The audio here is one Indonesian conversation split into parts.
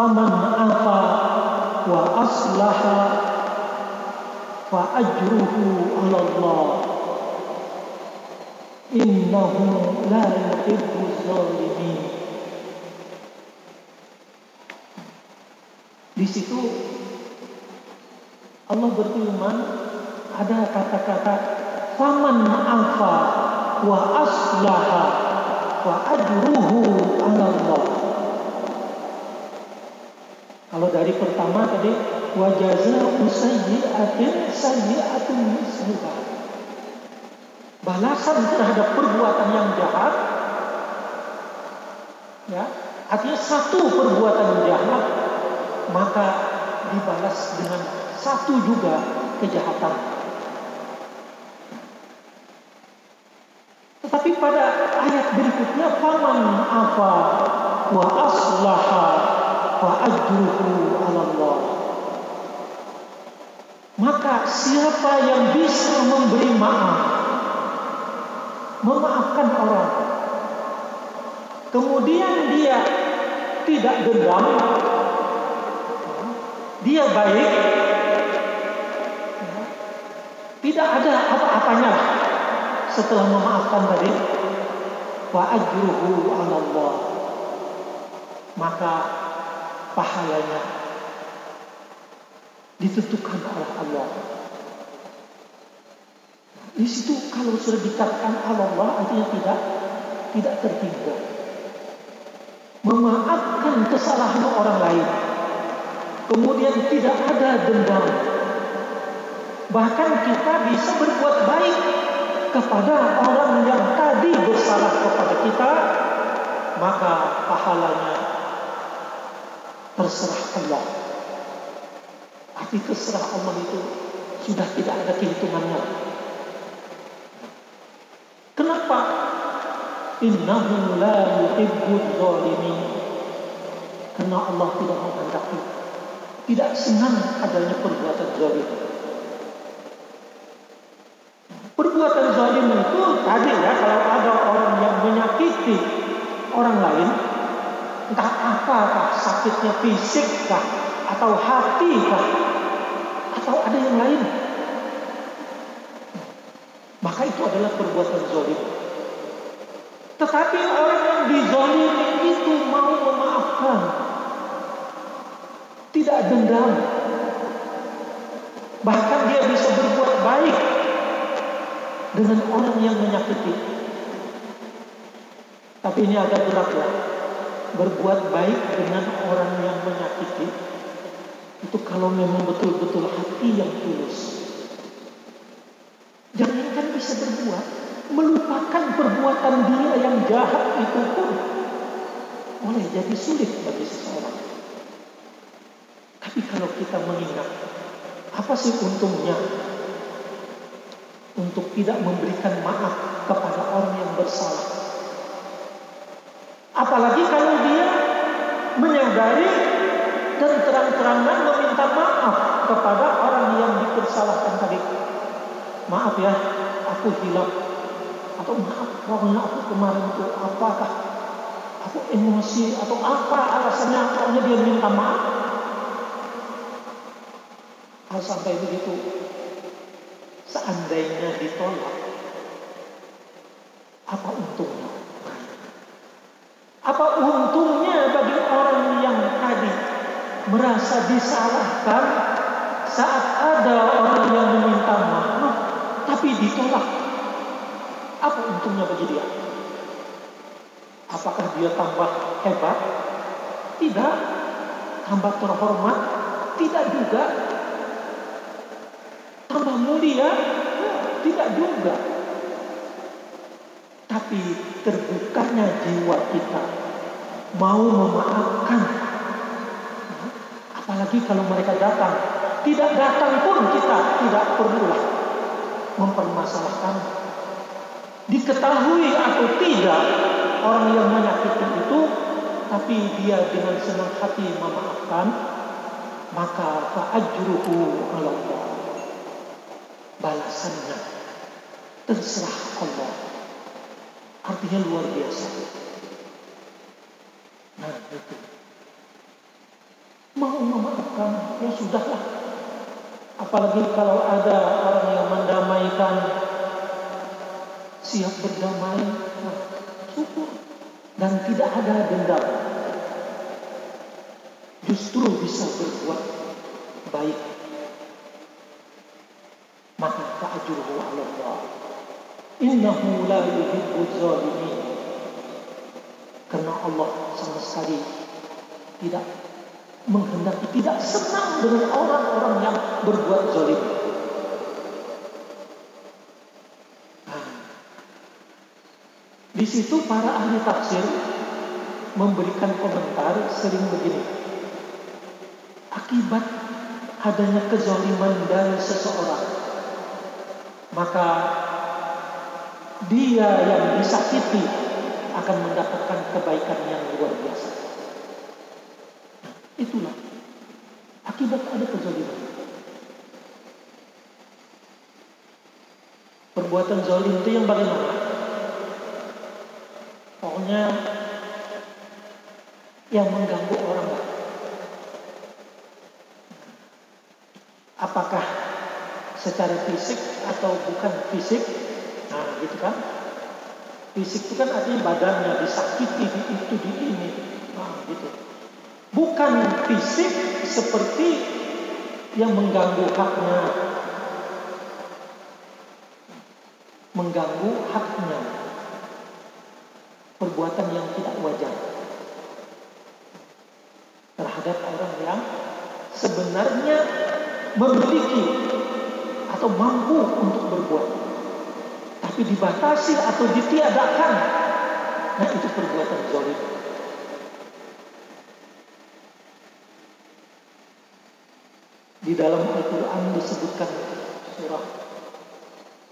faman afa wa aslaha fa ajruhu 'ala Allah. Innahu la yuhibbu zalimin. Di situ Allah berfirman ada kata-kata faman afa wa aslaha wa ajruhu 'ala Allah kalau dari pertama tadi wajazah sayyi'atin sayyi'atun misluha. Balasan terhadap perbuatan yang jahat ya, artinya satu perbuatan jahat maka dibalas dengan satu juga kejahatan. Tetapi pada ayat berikutnya faman apa wa aslaha ajruhu 'ala Allah. Maka siapa yang bisa memberi maaf, memaafkan orang, kemudian dia tidak dendam, dia baik, tidak ada apa-apanya setelah memaafkan tadi, wa ajruhu Allah. Maka pahalanya ditentukan oleh Allah. Di situ kalau sudah dikatakan Allah artinya tidak tidak tertinggal. Memaafkan kesalahan orang lain. Kemudian tidak ada dendam. Bahkan kita bisa berbuat baik kepada orang yang tadi bersalah kepada kita, maka pahalanya terserah Allah. Arti terserah Allah itu sudah tidak ada kehitungannya. Kenapa? Innahu la yuhibbul zalimin. Karena Allah tidak menghendaki, tidak senang adanya perbuatan zalim. Perbuatan zalim itu tadi ya kalau ada orang yang menyakiti orang lain, entah apakah sakitnya fisik kah atau hati kah atau ada yang lain. Maka itu adalah perbuatan zalim. Tetapi orang yang dizalimi itu mau memaafkan. Tidak dendam. Bahkan dia bisa berbuat baik dengan orang yang menyakiti. Tapi ini agak berat ya berbuat baik dengan orang yang menyakiti itu kalau memang betul-betul hati yang tulus. Jangankan bisa berbuat melupakan perbuatan dia yang jahat itu pun boleh jadi sulit bagi seseorang. Tapi kalau kita mengingat apa sih untungnya untuk tidak memberikan maaf kepada orang yang bersalah Apalagi kalau dia menyadari dan terang-terangan meminta maaf kepada orang yang dipersalahkan tadi. Maaf ya, aku hilang. Atau maaf, pokoknya aku kemarin itu apakah aku emosi atau apa alasannya pokoknya dia minta maaf. Kalau sampai begitu, seandainya ditolak, apa untungnya? Apa untungnya bagi orang yang tadi merasa disalahkan saat ada orang yang meminta maaf tapi ditolak? Apa untungnya bagi dia? Apakah dia tambah hebat? Tidak. Tambah terhormat? Tidak juga. Tambah mulia? Tidak juga. Tapi terbukanya jiwa kita mau memaafkan. Apalagi kalau mereka datang. Tidak datang pun kita tidak perlulah mempermasalahkan. Diketahui atau tidak orang yang menyakiti itu, tapi dia dengan senang hati memaafkan, maka fa'ajruhu Allah. Balasannya terserah Allah. Artinya luar biasa. Nah, itu. mau memaafkan, ya sudahlah. Apalagi kalau ada orang yang mendamaikan, siap berdamai, nah, syukur. Dan tidak ada dendam. Justru bisa berbuat baik. Maka ta'ajurhu ala Allah. Innahu la yuhibbu zalimin. Allah sama sekali tidak menghendaki, tidak senang dengan orang-orang yang berbuat zalim. Nah, di situ para ahli tafsir memberikan komentar sering begini. Akibat adanya kezaliman dari seseorang, maka dia yang disakiti akan mendapatkan kebaikan yang luar biasa. Itulah akibat ada kezaliman. Perbuatan zalim itu yang bagaimana? Pokoknya yang mengganggu orang. Apakah secara fisik atau bukan fisik? Nah, gitu kan? Fisik itu kan artinya badannya disakiti, di itu, di ini. Nah, gitu. Bukan fisik seperti yang mengganggu haknya. Mengganggu haknya. Perbuatan yang tidak wajar. Terhadap orang yang sebenarnya memiliki atau mampu untuk berbuat. Tapi dibatasi atau ditiadakan. Nah itu perbuatan zalim. Di dalam Al-Quran disebutkan surah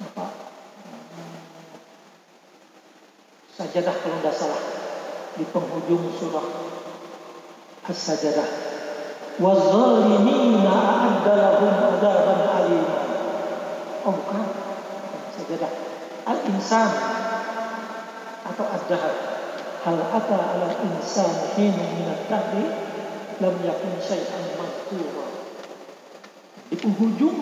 apa? Sajadah kalau tidak salah di penghujung surah As-Sajadah. Wazalimina a'adda lahum adaban alim. Oh bukan. Sajadah. Al-insan atau ad-dahar. Hal ata ala insan hina minat dahri lam yakun syai'an. Di penghujung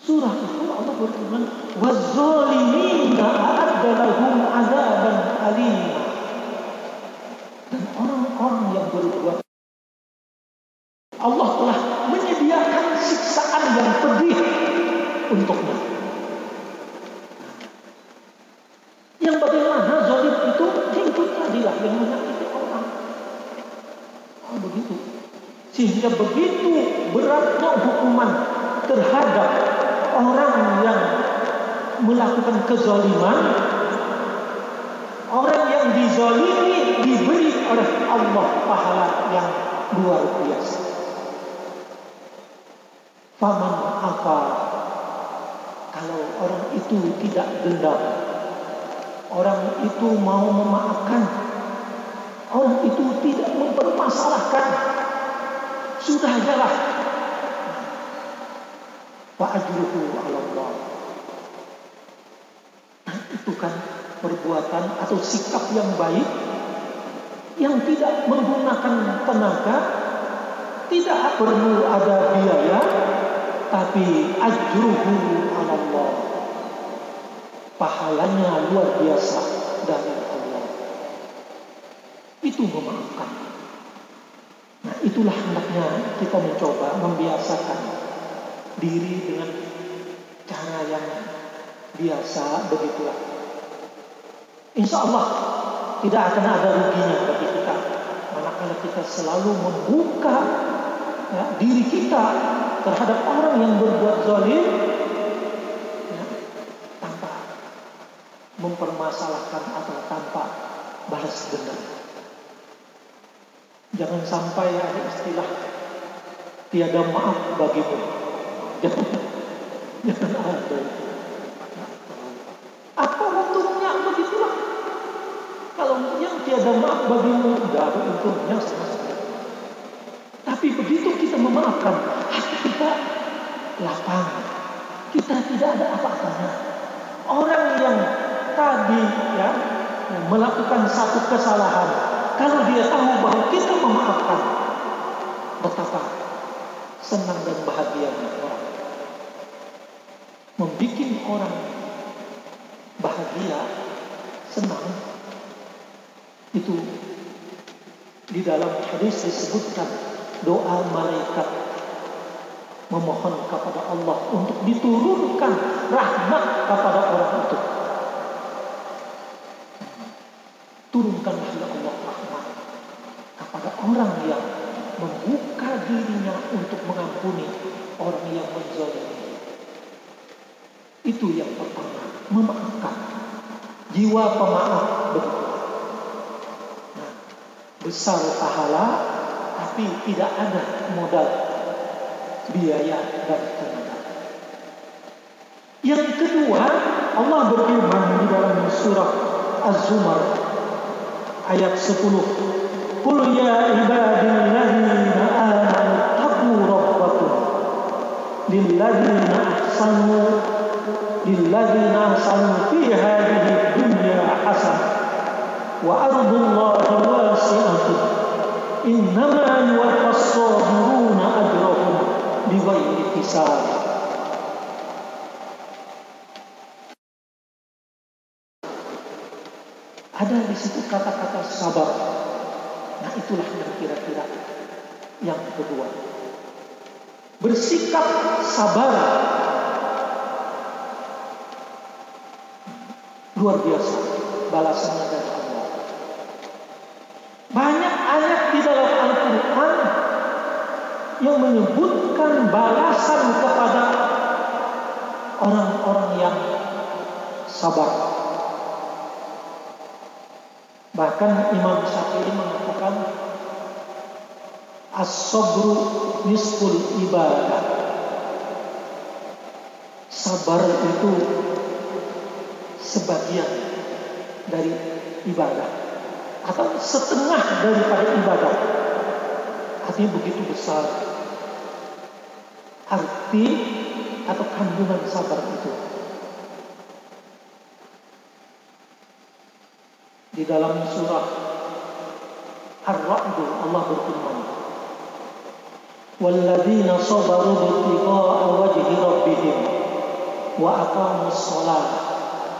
surah itu Allah berfirman, "Wazzalimina a'adda lahum 'adzaban alim." Dan orang-orang yang berbuat melakukan kezaliman, orang yang dizalimi diberi oleh Allah pahala yang luar biasa. Faman apa kalau orang itu tidak dendam, orang itu mau memaafkan, orang itu tidak mempermasalahkan sudah jalan. Wa ajruhu ala Allah. Itu kan perbuatan atau sikap yang baik yang tidak menggunakan tenaga, tidak perlu ada biaya, tapi ajruhu Allah. Pahalanya luar biasa dari Allah. Itu memaafkan. Nah itulah hendaknya kita mencoba membiasakan diri dengan cara yang biasa begitulah. Insya Allah tidak akan ada ruginya bagi kita manakala kita selalu membuka ya, diri kita terhadap orang yang berbuat zalim ya, tanpa mempermasalahkan atau tanpa balas dendam. Jangan sampai ada istilah tiada maaf bagimu. Jangan, jangan ada Apa begitulah? Kalau yang tiada maaf bagimu tidak ada untungnya sama sekali. Tapi begitu kita memaafkan, hati kita lapang. Kita tidak ada apa-apanya. Orang yang tadi ya melakukan satu kesalahan kalau dia tahu bahwa kita memaafkan, betapa senang dan bahagianya orang. Membikin orang bahagia, senang, itu di dalam hadis disebutkan doa malaikat memohon kepada Allah untuk diturunkan rahmat kepada orang itu. Turunkanlah ya Allah rahmat kepada orang yang membuka dirinya untuk mengampuni orang yang menzalimi. Itu yang pertama, memaafkan jiwa pemaaf. Nah, besar pahala tapi tidak ada modal biaya dan tenaga. Yang kedua, Allah berfirman di dalam surah Az-Zumar ayat 10. Qul ya ibadilladzina amanu taqu rabbakum lilladzina ahsanu lilladzina ahsanu fi hadhihi وأرض الله واسعة إنما يوفى الصابرون أجرهم بغير حساب Ada di situ kata-kata sabar. Nah itulah yang kira-kira yang kedua. Bersikap sabar. Luar biasa balasannya menyebutkan balasan kepada orang-orang yang sabar. Bahkan Imam Syafi'i mengatakan As-sabru nisful ibadah. Sabar itu sebagian dari ibadah Atau setengah daripada ibadah. Artinya begitu besar arti atau kandungan sabar itu. Di dalam surah Ar-Ra'd Allah berfirman, "Walladzina sabaru biqa'a wajhi rabbihim wa aqamus shalah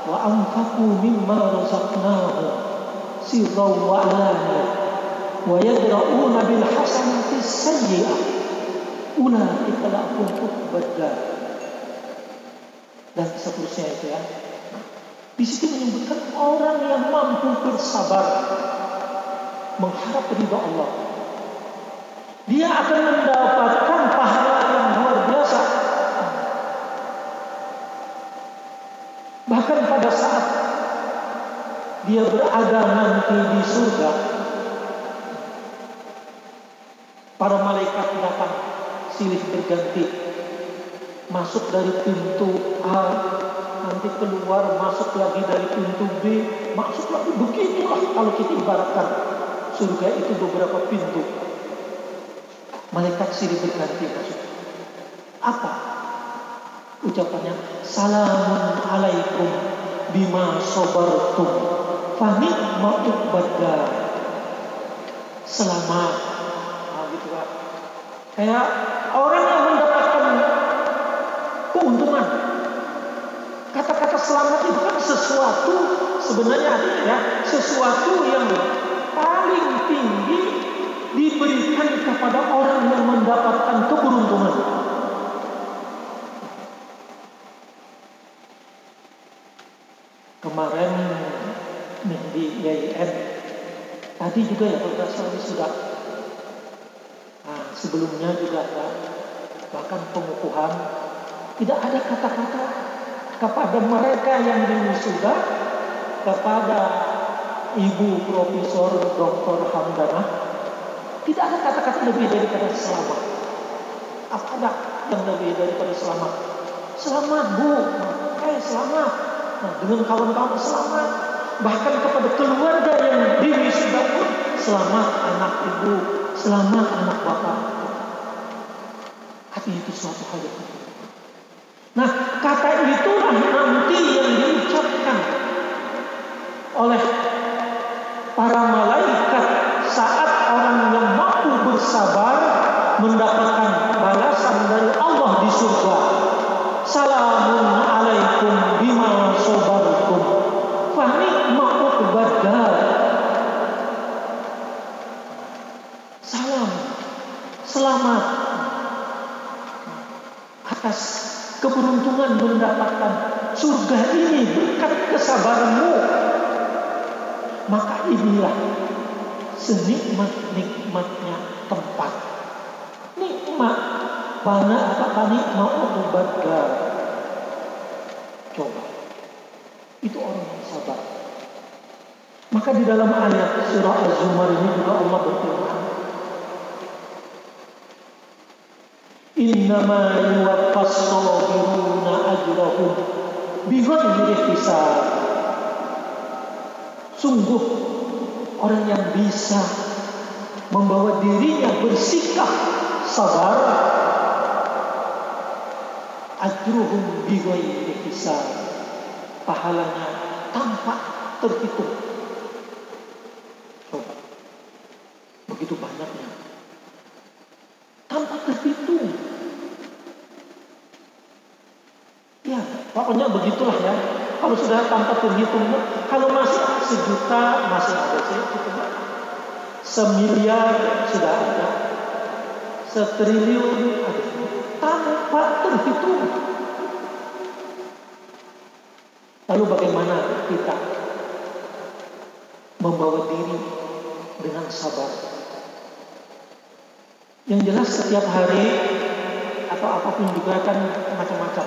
wa anfaqu mimma razaqnahum sirran wa alaniyah wa yadra'una bil hasanati sayyi'ah." una itala untuk berga dan seterusnya itu ya. Di situ menyebutkan orang yang mampu bersabar mengharap ridho Allah. Dia akan mendapatkan pahala yang luar biasa. Bahkan pada saat dia berada nanti di surga, silih berganti. Masuk dari pintu A nanti keluar masuk lagi dari pintu B masuk lagi. Begitulah kalau kita ibaratkan. Surga itu beberapa pintu. Malaikat silih berganti masuk apa? Ucapannya salamun alaikum bima sobartum. Fani ma'ubadda selamat kayak orang yang mendapatkan keuntungan Kata-kata selamat itu kan sesuatu sebenarnya ya sesuatu yang paling tinggi diberikan kepada orang yang mendapatkan keberuntungan. Kemarin di YIN tadi juga ya Profesor sudah sebelumnya juga ada bahkan pengukuhan tidak ada kata-kata kepada mereka yang di wisuda kepada Ibu Profesor Dr. Hamdana tidak ada kata-kata lebih daripada selamat. Apa ada yang lebih daripada selamat? Selamat Bu, eh selamat. Nah, dengan kawan-kawan selamat. Bahkan kepada keluarga yang di wisuda pun selamat anak ibu, selamat anak bapak tapi itu suatu hal yang. Nah, kata itulah nanti yang diucapkan oleh para malaikat saat orang yang mampu bersabar mendapatkan balasan dari Allah di surga. Salam keberuntungan mendapatkan surga ini berkat kesabaranmu. Maka inilah senikmat-nikmatnya tempat. Nikmat mana apa nikmat badar. Coba. Itu orang yang sabar. Maka di dalam ayat surah Az-Zumar ini juga Allah berfirman, Innama yuwaffas sabiruna ajrahum bighairi. Sungguh orang yang bisa membawa dirinya bersikap sabar ajruhum bighairi hisab. Pahalanya tanpa terhitung. Coba. Begitu banyaknya. Tanpa terhitung. Ya, pokoknya begitulah ya. Kalau sudah tanpa terhitung, kalau masih sejuta masih ada sih, gitu Semiliar sudah ada, setriliun ada, tanpa terhitung. Lalu bagaimana kita membawa diri dengan sabar? Yang jelas setiap hari atau apa pun juga kan macam-macam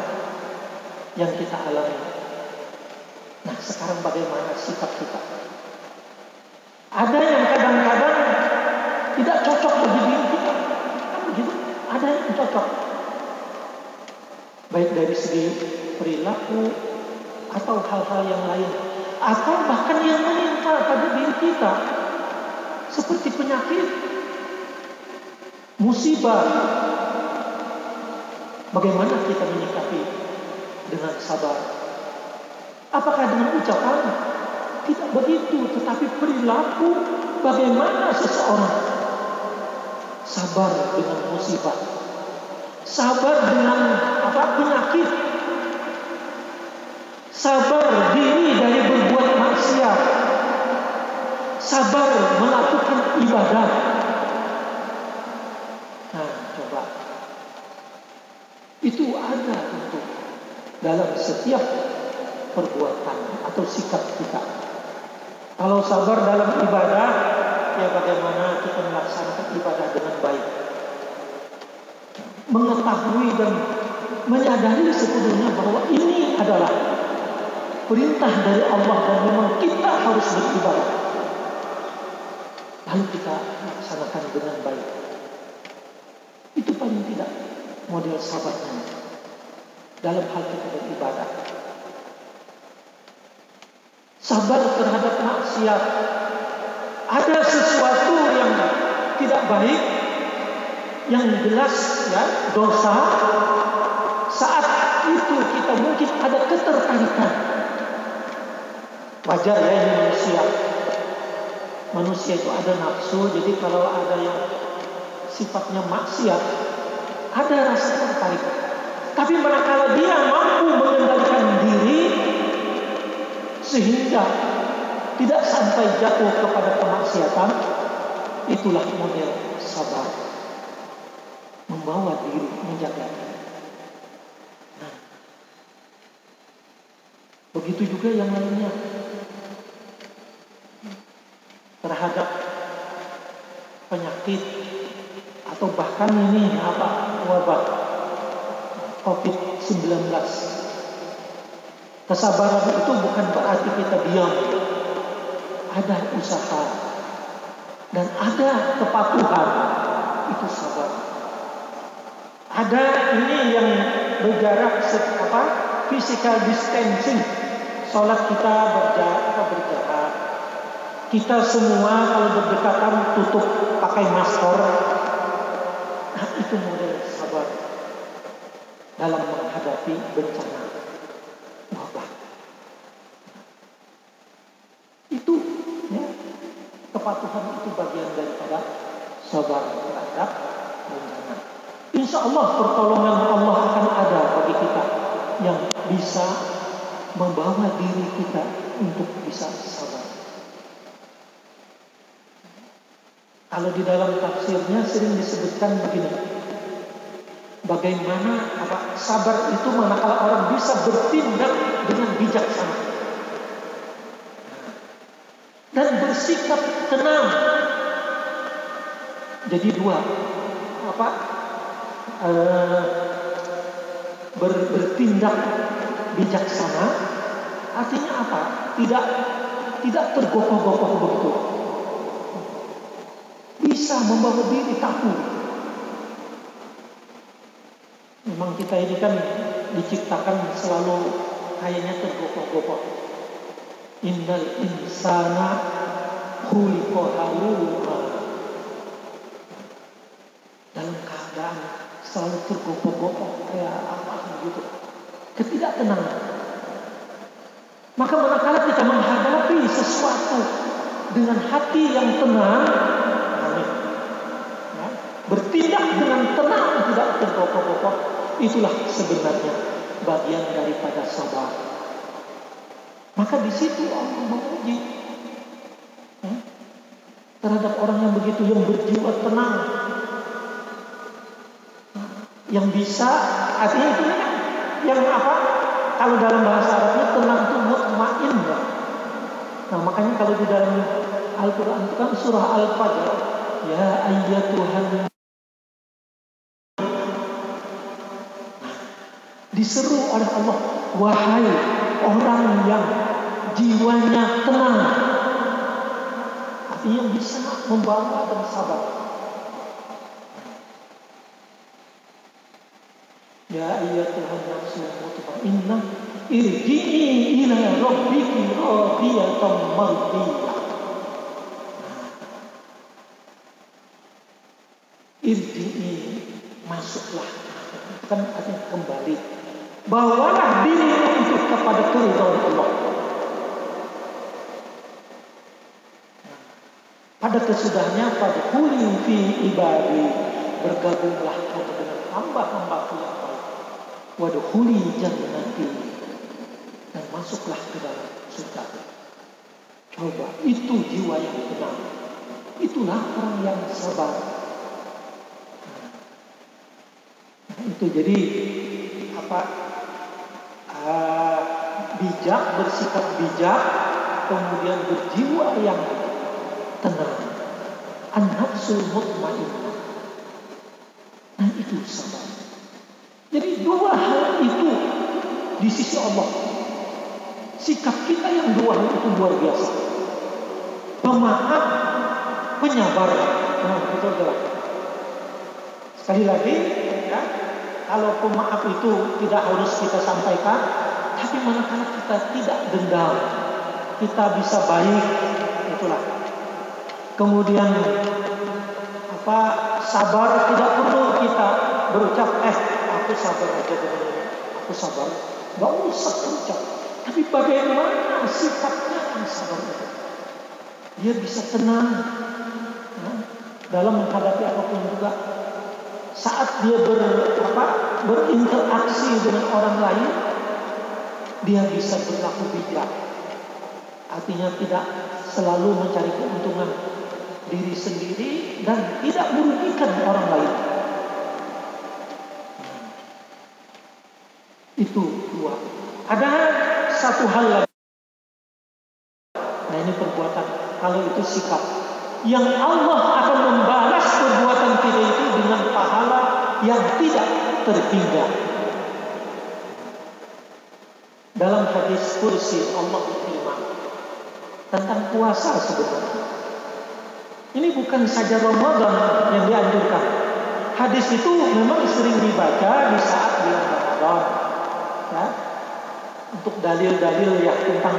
yang kita alami. Nah sekarang bagaimana sikap kita? Ada yang kadang-kadang tidak cocok bagi diri kita. Kan begitu? Ada yang cocok. Baik dari segi perilaku atau hal-hal yang lain. Atau bahkan yang menimpa pada diri kita. Seperti penyakit, musibah. Bagaimana kita menyikapi dengan sabar. Apakah dengan ucapan? Tidak begitu, tetapi perilaku bagaimana seseorang sabar dengan musibah, sabar dengan apa? Penyakit, sabar diri dari berbuat maksiat, sabar melakukan ibadah. Nah, coba. Itu ada untuk dalam setiap perbuatan atau sikap kita. Kalau sabar dalam ibadah, ya bagaimana kita melaksanakan ibadah dengan baik. Mengetahui dan menyadari sepenuhnya bahwa ini adalah perintah dari Allah dan memang kita harus beribadah. Lalu kita laksanakan dengan baik. Itu paling tidak model sabarnya dalam hal kita beribadah. Sabar terhadap maksiat. Ada sesuatu yang tidak baik, yang jelas ya dosa. Saat itu kita mungkin ada ketertarikan. Wajar ya manusia. Manusia itu ada nafsu, jadi kalau ada yang sifatnya maksiat, ada rasa tertarik. Tapi manakala dia mampu mengendalikan diri sehingga tidak sampai jatuh kepada kemaksiatan, itulah model sabar. Membawa diri, menjaga diri. Nah, begitu juga yang lainnya terhadap penyakit atau bahkan ini apa wabah COVID-19. Kesabaran itu bukan berarti kita diam. Ada usaha dan ada kepatuhan. Itu sabar. Ada ini yang berjarak apa? Physical distancing. Salat kita berjarak, berjarak. Kita semua kalau berdekatan tutup pakai masker. Nah, itu model sabar dalam menghadapi bencana sabar terhadap bencana. Insya Allah pertolongan Allah akan ada bagi kita yang bisa membawa diri kita untuk bisa sabar. Kalau di dalam tafsirnya sering disebutkan begini. Bagaimana apa sabar itu manakala orang bisa bertindak dengan bijaksana dan bersikap tenang. Jadi dua apa e, ber, bertindak bijaksana artinya apa? Tidak tidak tergopoh-gopoh begitu bisa membawa diri takut. Memang kita ini kan diciptakan selalu kayaknya tergopoh-gopoh. Innal insana khuliqa halu'a. Dalam keadaan selalu tergopoh-gopoh kayak apa begitu. Ketidaktenangan. Maka manakala kita menghadapi sesuatu dengan hati yang tenang, bertindak dengan tenang tidak tergopoh-gopoh itulah sebenarnya bagian daripada sabar maka di situ Allah menguji hmm, terhadap orang yang begitu yang berjiwa tenang yang bisa artinya itu yang apa kalau dalam bahasa Arabnya tenang itu mutmain ya. nah makanya kalau di dalam Al-Quran itu kan surah Al-Fajr ya ayyatuhan diseru oleh Allah, wahai orang yang jiwanya tenang. Artinya bisa membawa dan sabar. Ya Tuhan nafsu mutmainnah irji'i ila rabbiki radiyatan mardiyah. Irji'i masuklah kan artinya kembali Bawalah diri itu kepada keridhaan Allah. Pada kesudahnya pada kuli fi ibadi bergabunglah kamu dengan hamba-hambaku yang baik. Wadkhuli jannati dan masuklah ke dalam surga. Coba itu jiwa yang tenang. Itulah orang yang sabar. Nah, itu jadi apa uh, bijak, bersikap bijak, kemudian berjiwa yang tenang. An-nafsul mutmainnah. Nah itu sabar. Jadi dua hal itu di sisi Allah. Sikap kita yang dua itu luar biasa. Pemaaf, penyabar. Nah, betul betul. Sekali lagi, ya, kalau pemaaf itu tidak harus kita sampaikan, tapi manakala kita tidak dendam, kita bisa baik, itulah. Kemudian apa sabar tidak perlu kita berucap eh aku sabar aja dengan aku sabar, nggak usah berucap. Tapi bagaimana sifatnya yang sabar itu? Dia bisa tenang ya, dalam menghadapi apa pun juga saat dia ber, apa, berinteraksi dengan orang lain, dia bisa berlaku bijak. Artinya tidak selalu mencari keuntungan diri sendiri dan tidak merugikan orang lain. Itu dua. Ada satu hal lagi. Nah ini perbuatan. Kalau itu sikap. Yang Allah akan membalas perbuatan kita itu dengan pahala yang tidak terhingga. Dalam hadis kursi Allah berfirman tentang puasa sebenarnya. Ini bukan saja Ramadan yang dianjurkan. Hadis itu memang sering dibaca di saat bulan Ramadan. Ya, untuk dalil-dalil ya tentang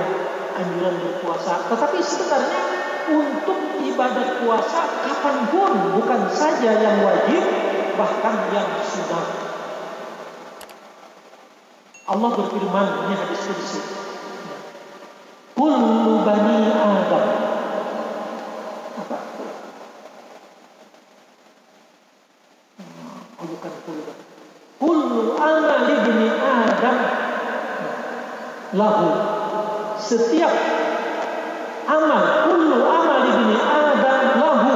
anjuran berpuasa. Tetapi sebenarnya untuk ibadat puasa kapan pun bukan saja yang wajib bahkan yang sunnah. Allah berfirman ini hadis kursi. Kullu bani Adam. Apa? Oh, bukan kullu bani. Kullu amal ibni Adam lahu. Setiap amal kullu amal ibni Adam lahu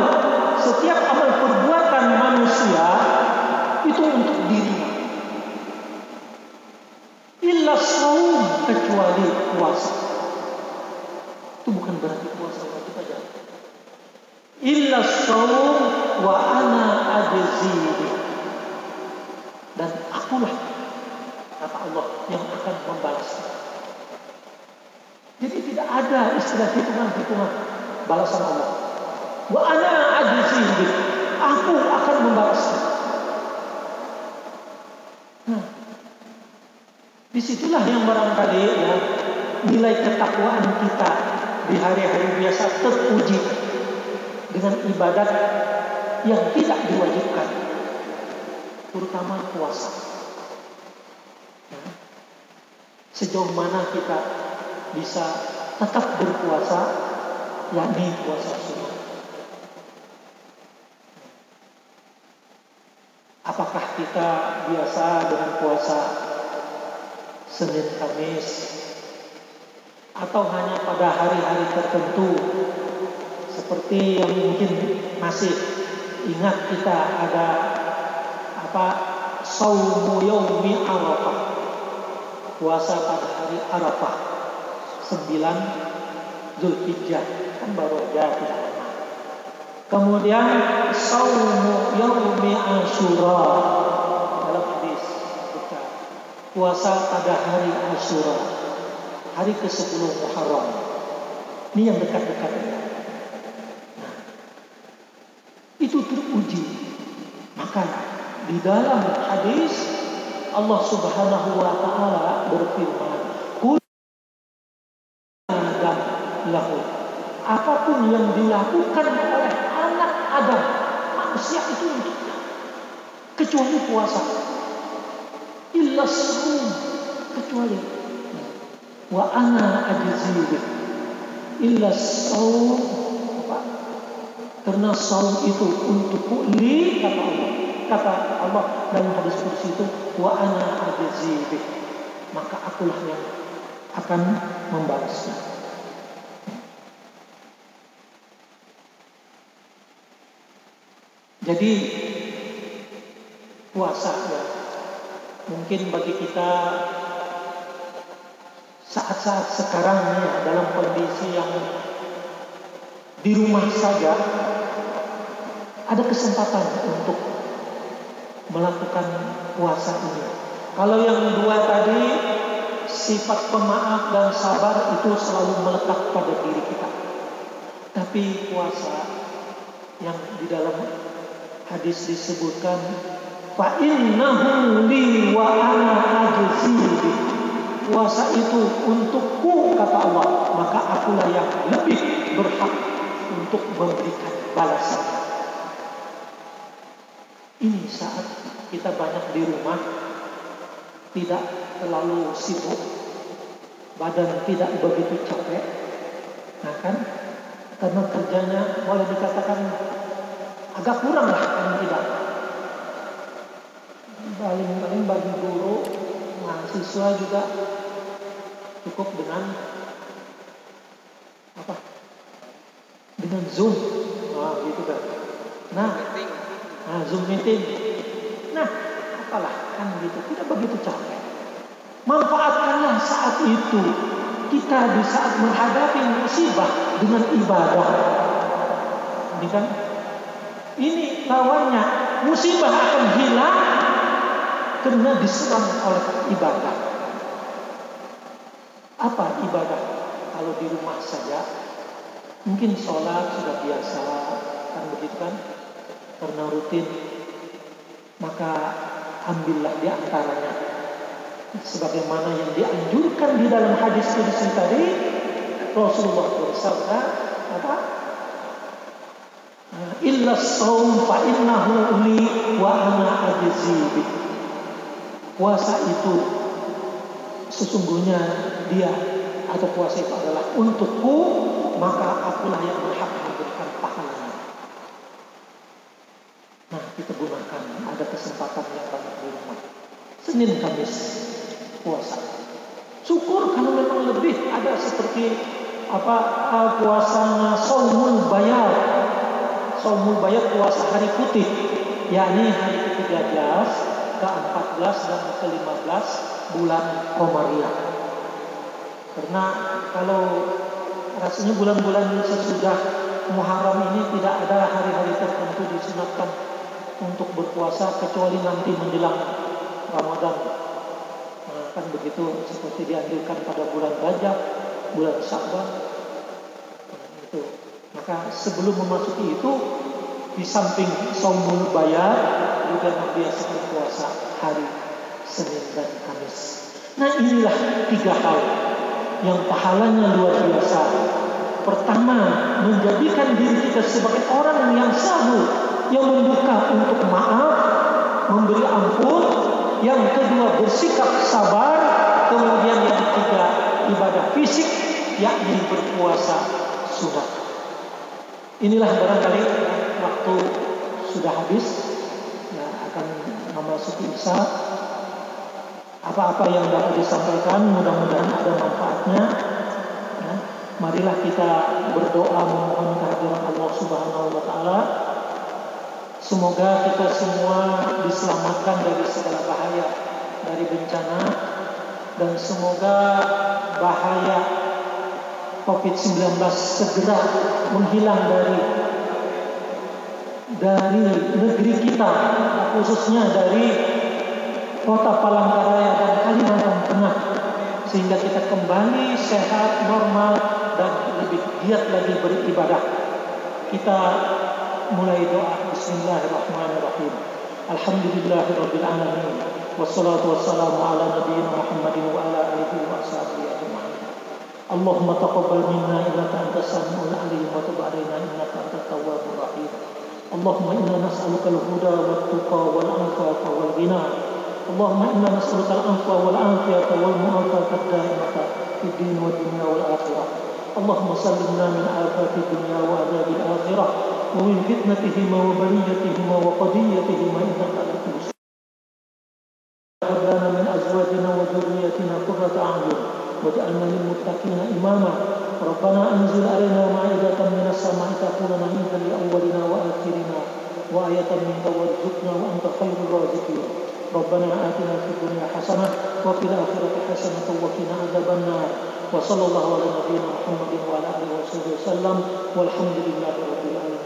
puasa. Itu bukan berarti puasa wajib aja. Illa saum wa ana ajzi dan akulah kata Allah yang akan membalas. Jadi tidak ada hitungan-hitungan balasan Allah. Wa ana ajzi Aku akan membalasnya. Nah, di situlah yang barangkali ya nilai ketakwaan kita di hari-hari biasa teruji dengan ibadat yang tidak diwajibkan, terutama puasa. Ya. Sejauh mana kita bisa tetap berpuasa, yakni puasa sunnah. Apakah kita biasa dengan puasa Senin Kamis atau hanya pada hari-hari tertentu seperti yang mungkin masih ingat kita ada apa saumu yaumi arafah puasa pada hari arafah 9 Zulhijjah kan baru aja tidak Kemudian saumu yaumi Asyura dalam hadis kita puasa pada hari Asyura hari ke-10 Muharram. Ini yang dekat-dekat. Nah, itu teruji. Maka di dalam hadis Allah Subhanahu wa taala berfirman, "Kul Adam lahu." Apa pun yang dilakukan oleh ada manusia itu untuknya. Kecuali puasa. Illa sum kecuali. Wa ana saum apa? Karena saum itu untuk li kata Allah. Kata Allah dalam hadis kursi itu wa ana ajzibi maka akulah yang akan membalasnya Jadi puasa ya mungkin bagi kita saat-saat sekarang ya, dalam kondisi yang di rumah saja ada kesempatan untuk melakukan puasa ini. Kalau yang dua tadi sifat pemaaf dan sabar itu selalu melekat pada diri kita. Tapi puasa yang di dalam hadis disebutkan fa innahu li wa ana ajzi puasa itu untukku kata Allah. Maka akulah yang lebih berhak untuk memberikan balasan. Ini saat kita banyak di rumah tidak terlalu sibuk badan tidak begitu capek. Nah kan karena kerjanya boleh dikatakan agak kurang lah paling tidak. Paling-paling bagi guru, mahasiswa juga cukup dengan apa? Dengan Zoom. Nah, gitu kan. Nah, nah Zoom meeting. Nah, apalah kan gitu. Tidak begitu capek. Manfaatkanlah saat itu kita di saat menghadapi musibah dengan ibadah. Ini kan ini lawannya musibah akan hilang karena diserang oleh ibadah. Apa ibadah? Kalau di rumah saja, mungkin sholat sudah biasa, kan begitu kan? Karena rutin, maka ambillah di antaranya. Sebagaimana yang dianjurkan di dalam hadis ini tadi, Rasulullah bersabda, apa? Illa saum fa innahu li wa ana ajzi Puasa itu sesungguhnya dia atau puasa itu adalah untukku maka akulah yang berhak memberikan pahalanya. Nah, kita gunakan ada kesempatan yang banyak di rumah. Senin Kamis puasa. Syukur kalau memang lebih ada seperti apa puasanya saumul bayar Saumul Bayat puasa hari putih yakni hari ke-13, ke-14 dan ke-15 bulan Komariah. Karena kalau rasanya bulan-bulan sesudah Muharram ini tidak ada hari-hari tertentu disunatkan untuk berpuasa kecuali nanti menjelang Ramadan. Nah, kan begitu seperti dianjurkan pada bulan Rajab, bulan Syawal. Nah, itu. Maka sebelum memasuki itu di samping saumul bayar juga membiasakan puasa hari Senin dan Kamis. Nah inilah tiga hal yang pahalanya luar biasa. Pertama, menjadikan diri kita sebagai orang yang sanggup, yang membuka untuk maaf, memberi ampun. Yang kedua, bersikap sabar. Kemudian yang ketiga, ibadah fisik, yakni berpuasa sudah. Inilah barangkali waktu sudah habis, ya, akan memasuki isya. Apa-apa yang dapat disampaikan mudah-mudahan ada manfaatnya. Ya. marilah kita berdoa memohon kehadiran Allah Subhanahu wa taala. Semoga kita semua diselamatkan dari segala bahaya dari bencana dan semoga bahaya COVID-19 segera menghilang dari dari negeri kita khususnya dari kota Palangkaraya dan Kalimantan Tengah sehingga kita kembali sehat, normal dan lebih giat lagi beribadah. Kita mulai doa Bismillahirrahmanirrahim. Alhamdulillahirabbil alamin. Wassalatu wassalamu ala nabiyyina Muhammadin wa ala alihi wa ashabihi اللهم تقبل منا إنك أنت السميع العليم وتب علينا إنك أنت التواب الرحيم. اللهم إنا نسألك الهدى والتقى والأنفاق والغنى. اللهم إنا نسألك الأنفاق والعافية والمعافاة الدائمة في الدين والدنيا والآخرة. اللهم سلمنا من آفات الدنيا وعذاب الآخرة ومن فتنتهما وبليتهما وقضيتهما إنك أنت واجعلنا للمتقين إماما. ربنا أنزل علينا مائدة من السماء تكون عيدا لأولنا وآخرنا وآية منك وارزقنا وأنت خير الرازقين. ربنا آتنا في الدنيا حسنة وفي الآخرة حسنة وقنا عذاب النار. وصلى الله على نبينا محمد وعلى آله وصحبه وسلم والحمد لله رب العالمين.